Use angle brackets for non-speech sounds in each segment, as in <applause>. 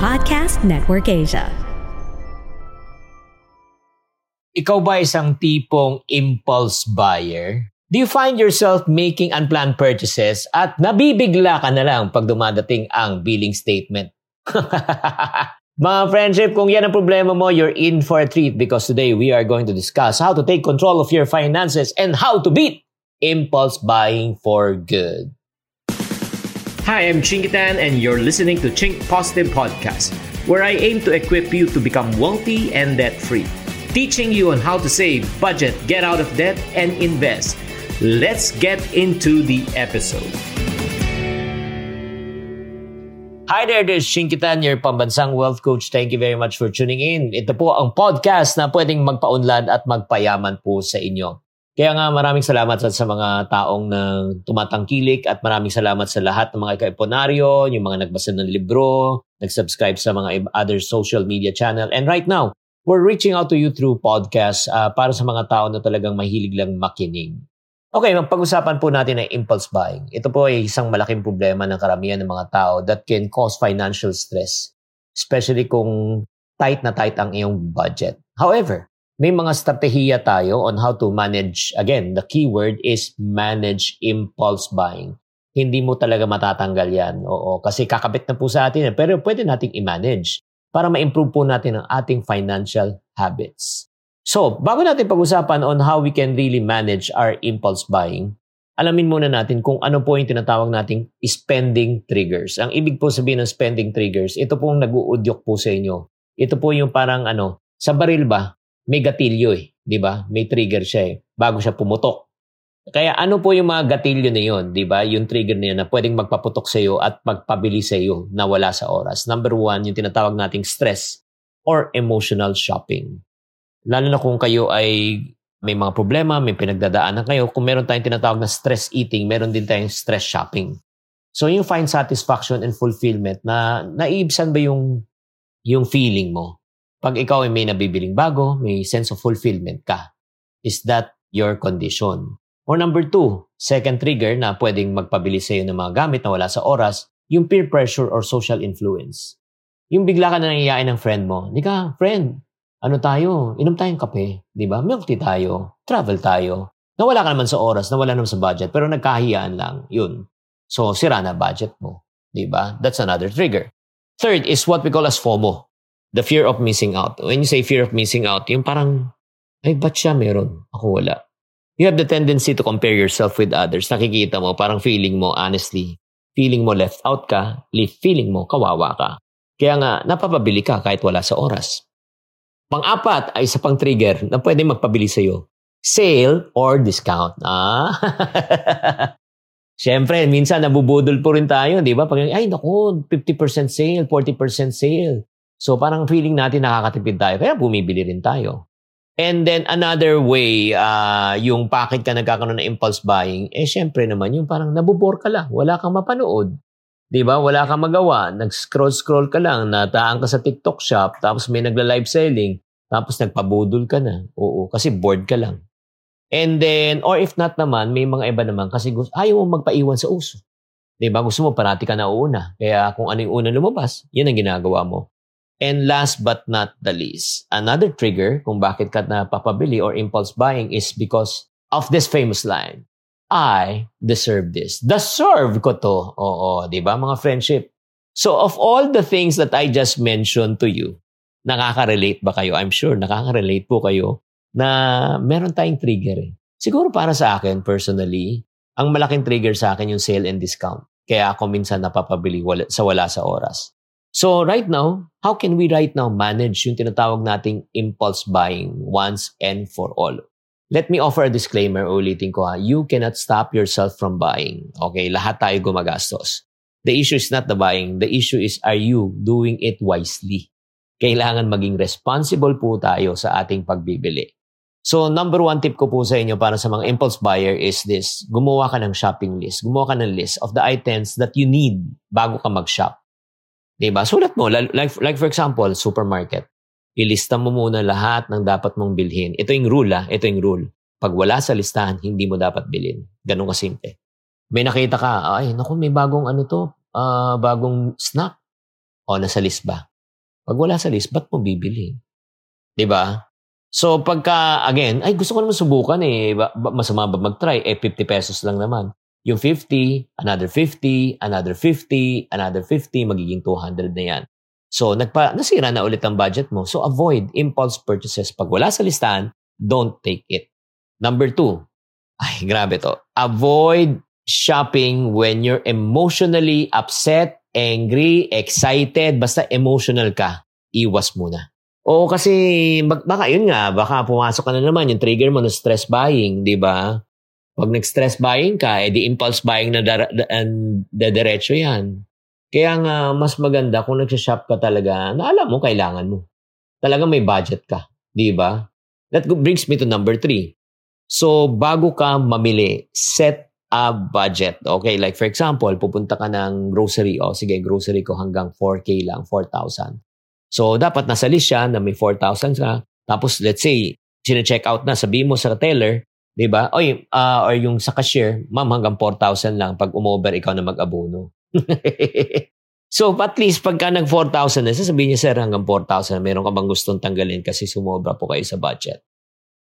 Podcast Network Asia. Ikaw ba isang tipong impulse buyer? Do you find yourself making unplanned purchases at nabibigla ka na lang pag dumadating ang billing statement? <laughs> Mga friendship, kung yan ang problema mo, you're in for a treat because today we are going to discuss how to take control of your finances and how to beat impulse buying for good. Hi, I'm Chingitan, and you're listening to Chink Positive Podcast, where I aim to equip you to become wealthy and debt free, teaching you on how to save, budget, get out of debt, and invest. Let's get into the episode. Hi there, this is Shinkitan, your pambansang wealth coach. Thank you very much for tuning in. Ito po ang podcast na pwedeng magpaunlad at magpayaman po sa inyo. Kaya nga maraming salamat sa, sa mga taong na tumatangkilik at maraming salamat sa lahat ng mga kaiponaryo, yung mga nagbasa ng libro, nag-subscribe sa mga other social media channel. And right now, we're reaching out to you through podcast uh, para sa mga tao na talagang mahilig lang makinig. Okay, pag-usapan po natin ang impulse buying. Ito po ay isang malaking problema ng karamihan ng mga tao that can cause financial stress, especially kung tight na tight ang iyong budget. However, may mga strategiya tayo on how to manage, again, the keyword is manage impulse buying. Hindi mo talaga matatanggal yan. Oo, kasi kakabit na po sa atin. Pero pwede nating i-manage para ma-improve po natin ang ating financial habits. So, bago natin pag-usapan on how we can really manage our impulse buying, alamin muna natin kung ano po yung tinatawag nating spending triggers. Ang ibig po sabihin ng spending triggers, ito po ang nag-uudyok po sa inyo. Ito po yung parang ano, sa baril ba, may gatilyo eh, di ba? May trigger siya eh, bago siya pumutok. Kaya ano po yung mga gatilyo na yun, di ba? Yung trigger na yun na pwedeng magpaputok sa iyo at magpabili sa iyo na wala sa oras. Number one, yung tinatawag nating stress or emotional shopping. Lalo na kung kayo ay may mga problema, may pinagdadaanan kayo, kung meron tayong tinatawag na stress eating, meron din tayong stress shopping. So yung find satisfaction and fulfillment na naibsan ba yung yung feeling mo? Pag ikaw ay may nabibiling bago, may sense of fulfillment ka. Is that your condition? Or number two, second trigger na pwedeng magpabili sa iyo ng mga gamit na wala sa oras, yung peer pressure or social influence. Yung bigla ka na nangyayaan ng friend mo, hindi ka, friend, ano tayo, inom tayong kape, di ba? Milk tea tayo, travel tayo. Nawala ka naman sa oras, nawala naman sa budget, pero nagkahiyaan lang, yun. So, sira na budget mo, di ba? That's another trigger. Third is what we call as FOMO, the fear of missing out. When you say fear of missing out, yung parang, ay, ba't siya meron? Ako wala. You have the tendency to compare yourself with others. Nakikita mo, parang feeling mo, honestly, feeling mo left out ka, feeling mo kawawa ka. Kaya nga, napapabili ka kahit wala sa oras. Pang-apat ay isa pang trigger na pwede magpabili sa iyo. Sale or discount. Ah. <laughs> Siyempre, minsan nabubudol po rin tayo, di ba? Pag, ay, naku, 50% sale, 40% sale. So, parang feeling natin nakakatipid tayo. Kaya bumibili rin tayo. And then, another way, uh, yung packet ka nagkakaroon ng impulse buying, eh, syempre naman, yung parang nabubor ka lang. Wala kang mapanood. Di ba? Wala kang magawa. Nag-scroll-scroll ka lang, nataan ka sa TikTok shop, tapos may nagla-live selling, tapos nagpabudol ka na. Oo, kasi bored ka lang. And then, or if not naman, may mga iba naman kasi gusto, ayaw mo magpaiwan sa uso. Di ba? Gusto mo parati ka na una. Kaya kung ano yung una lumabas, yun ang ginagawa mo. And last but not the least, another trigger kung bakit ka napapabili or impulse buying is because of this famous line. I deserve this. Deserve ko to. Oo, di ba mga friendship? So of all the things that I just mentioned to you, nakaka-relate ba kayo? I'm sure nakaka-relate po kayo na meron tayong trigger eh. Siguro para sa akin personally, ang malaking trigger sa akin yung sale and discount. Kaya ako minsan napapabili sa wala sa oras. So right now, how can we right now manage yung tinatawag nating impulse buying once and for all? let me offer a disclaimer, ulitin ko ha. You cannot stop yourself from buying. Okay, lahat tayo gumagastos. The issue is not the buying. The issue is, are you doing it wisely? Kailangan maging responsible po tayo sa ating pagbibili. So, number one tip ko po sa inyo para sa mga impulse buyer is this. Gumawa ka ng shopping list. Gumawa ka ng list of the items that you need bago ka mag-shop. Diba? Sulat mo. Like, like for example, supermarket ilista mo muna lahat ng dapat mong bilhin. Ito yung rule ah, ito yung rule. Pag wala sa listahan, hindi mo dapat bilhin. Ganun kasimple. May nakita ka, ay, naku, may bagong ano to, uh, bagong snack. O, nasa list ba? Pag wala sa list, ba't mo bibili? ba? Diba? So, pagka, again, ay, gusto ko naman subukan eh. Ba, ba, masama ba mag-try? Eh, 50 pesos lang naman. Yung 50, another 50, another 50, another 50, magiging 200 na yan. So, nagpa, nasira na ulit ang budget mo. So, avoid impulse purchases. Pag wala sa listahan, don't take it. Number two, <laughs> ay, grabe to. Avoid shopping when you're emotionally upset, angry, excited, basta emotional ka. Iwas muna. O kasi, baka yun nga, baka pumasok ka na naman yung trigger mo na stress buying, di ba? Pag nag-stress buying ka, edi impulse buying na dar- da- diretso yan. Kaya nga, mas maganda kung nagsashop ka talaga na alam mo, kailangan mo. Talaga may budget ka. Di ba? That brings me to number three. So, bago ka mamili, set a budget. Okay, like for example, pupunta ka ng grocery. O, oh, sige, grocery ko hanggang 4K lang, 4,000. So, dapat nasa list siya na may 4,000 ka. Tapos, let's say, sine-check out na, sabihin mo sa teller, di ba? Oy, uh, or yung sa cashier, ma'am, hanggang 4,000 lang. Pag umover, ikaw na mag-abono. <laughs> so, at least pagka nag 4,000 na, sasabihin niya, sir, hanggang 4,000, meron ka bang gustong tanggalin kasi sumobra po kayo sa budget.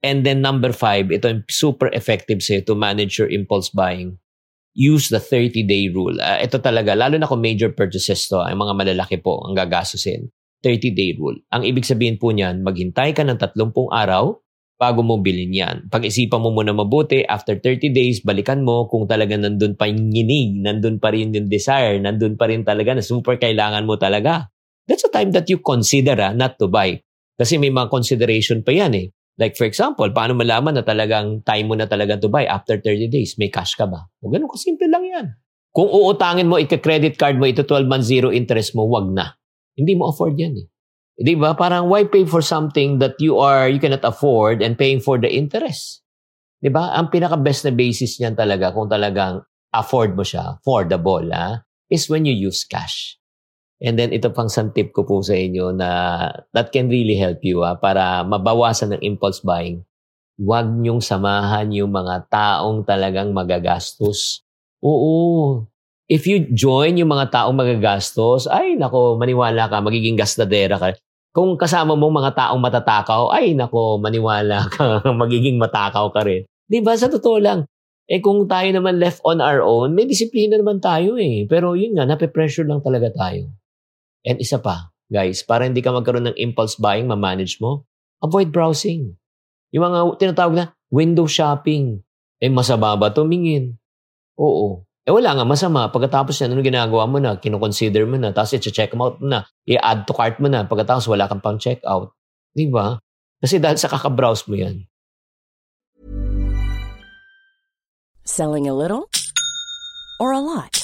And then number five, ito yung super effective sa'yo to manage your impulse buying. Use the 30-day rule. Uh, ito talaga, lalo na kung major purchases to, ang mga malalaki po ang gagastusin. 30-day rule. Ang ibig sabihin po niyan, maghintay ka ng 30 araw bago mo bilhin yan. Pag-isipan mo muna mabuti, after 30 days, balikan mo kung talaga nandun pa yung nginig, nandun pa rin yung desire, nandun pa rin talaga na super kailangan mo talaga. That's a time that you consider ah, not to buy. Kasi may mga consideration pa yan eh. Like for example, paano malaman na talagang time mo na talaga to buy after 30 days? May cash ka ba? O ganun kasimple lang yan. Kung uutangin mo, ika-credit card mo, ito 12 months zero interest mo, wag na. Hindi mo afford yan eh. Di ba? Parang why pay for something that you are you cannot afford and paying for the interest? Di ba? Ang pinaka-best na basis niyan talaga kung talagang afford mo siya, affordable, ha? is when you use cash. And then ito pang isang tip ko po sa inyo na that can really help you ha, para mabawasan ng impulse buying. Huwag niyong samahan yung mga taong talagang magagastos. Oo, if you join yung mga taong magagastos, ay nako, maniwala ka, magiging gastadera ka. Kung kasama mo mga taong matatakaw, ay nako, maniwala ka, <laughs> magiging matakaw ka rin. Di ba? Sa totoo lang. Eh kung tayo naman left on our own, may disiplina naman tayo eh. Pero yun nga, nape-pressure lang talaga tayo. And isa pa, guys, para hindi ka magkaroon ng impulse buying, ma-manage mo, avoid browsing. Yung mga tinatawag na window shopping. Eh masama ba tumingin? Oo. Eh wala nga, masama. Pagkatapos yan, ano ginagawa mo na? Kinoconsider mo na. Tapos i-check out mo na. I-add to cart mo na. Pagkatapos wala kang pang check out. Di ba? Kasi dahil sa kakabrowse mo yan. Selling a little or a lot?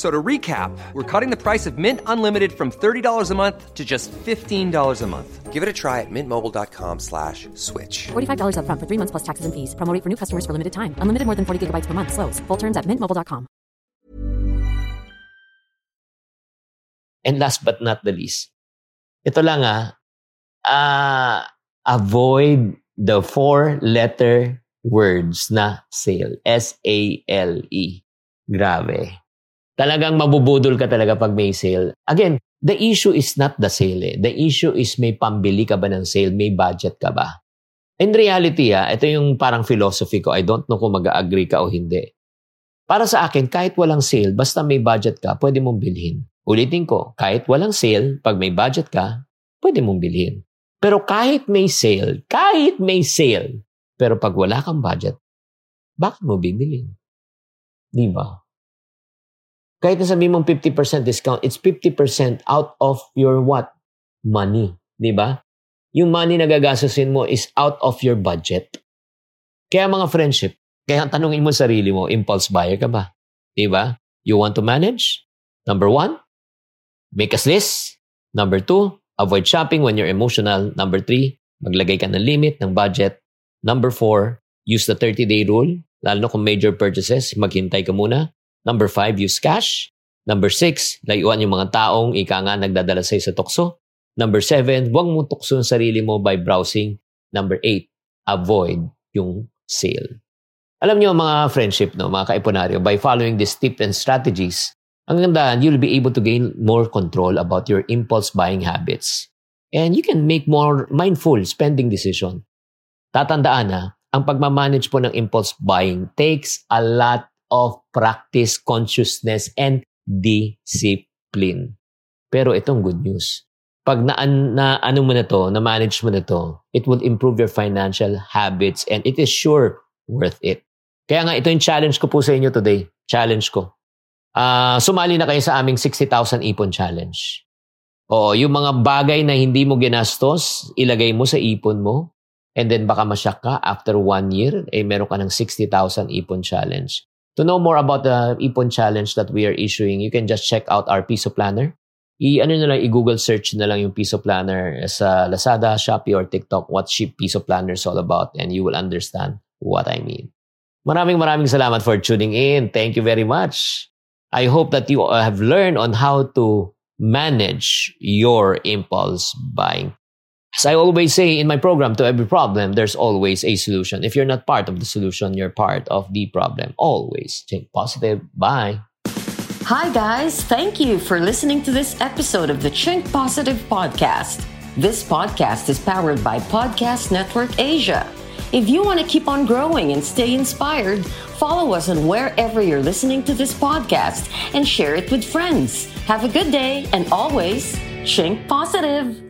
So to recap, we're cutting the price of Mint Unlimited from $30 a month to just $15 a month. Give it a try at mintmobile.com slash switch. $45 up front for three months plus taxes and fees. Promo for new customers for limited time. Unlimited more than 40 gigabytes per month. Slows. Full terms at mintmobile.com. And last but not the least, ito lang ah, uh, avoid the four-letter words na sale. S-A-L-E. Grabe. Talagang mabubudol ka talaga pag may sale. Again, the issue is not the sale. Eh. The issue is may pambili ka ba ng sale? May budget ka ba? In reality, ah, ito yung parang philosophy ko. I don't know kung mag-agree ka o hindi. Para sa akin, kahit walang sale, basta may budget ka, pwede mong bilhin. Ulitin ko, kahit walang sale, pag may budget ka, pwede mong bilhin. Pero kahit may sale, kahit may sale, pero pag wala kang budget, bakit mo bibilin? Di ba? Kahit na sabihin mong 50% discount, it's 50% out of your what? Money. Di ba? Yung money na gagastusin mo is out of your budget. Kaya mga friendship, kaya tanungin mo sarili mo, impulse buyer ka ba? Di ba? You want to manage? Number one, make a list. Number two, Avoid shopping when you're emotional. Number three, maglagay ka ng limit ng budget. Number four, use the 30-day rule. Lalo kung major purchases, maghintay ka muna. Number five, use cash. Number six, layuan yung mga taong ika nga nagdadala sa'yo sa tukso. Number seven, huwag mo tukso ang sarili mo by browsing. Number eight, avoid yung sale. Alam niyo mga friendship, no, mga kaiponaryo, by following these tips and strategies, ang ganda, you'll be able to gain more control about your impulse buying habits. And you can make more mindful spending decision. Tatandaan na, ang pagmamanage po ng impulse buying takes a lot of practice, consciousness, and discipline. Pero itong good news. Pag na, na ano mo na to, na manage mo na to, it will improve your financial habits and it is sure worth it. Kaya nga ito yung challenge ko po sa inyo today. Challenge ko uh, sumali na kayo sa aming 60,000 ipon challenge. Oo, yung mga bagay na hindi mo ginastos, ilagay mo sa ipon mo. And then baka masyak ka, after one year, eh meron ka ng 60,000 ipon challenge. To know more about the ipon challenge that we are issuing, you can just check out our piso planner. I-ano na lang, i-google search na lang yung piso planner sa Lazada, Shopee, or TikTok, what Ship Piso Planner is all about, and you will understand what I mean. Maraming maraming salamat for tuning in. Thank you very much. I hope that you uh, have learned on how to manage your impulse buying. As I always say in my program, to every problem, there's always a solution. If you're not part of the solution, you're part of the problem. Always think positive. Bye. Hi, guys. Thank you for listening to this episode of the Chink Positive Podcast. This podcast is powered by Podcast Network Asia. If you want to keep on growing and stay inspired, follow us on wherever you're listening to this podcast and share it with friends. Have a good day and always think positive.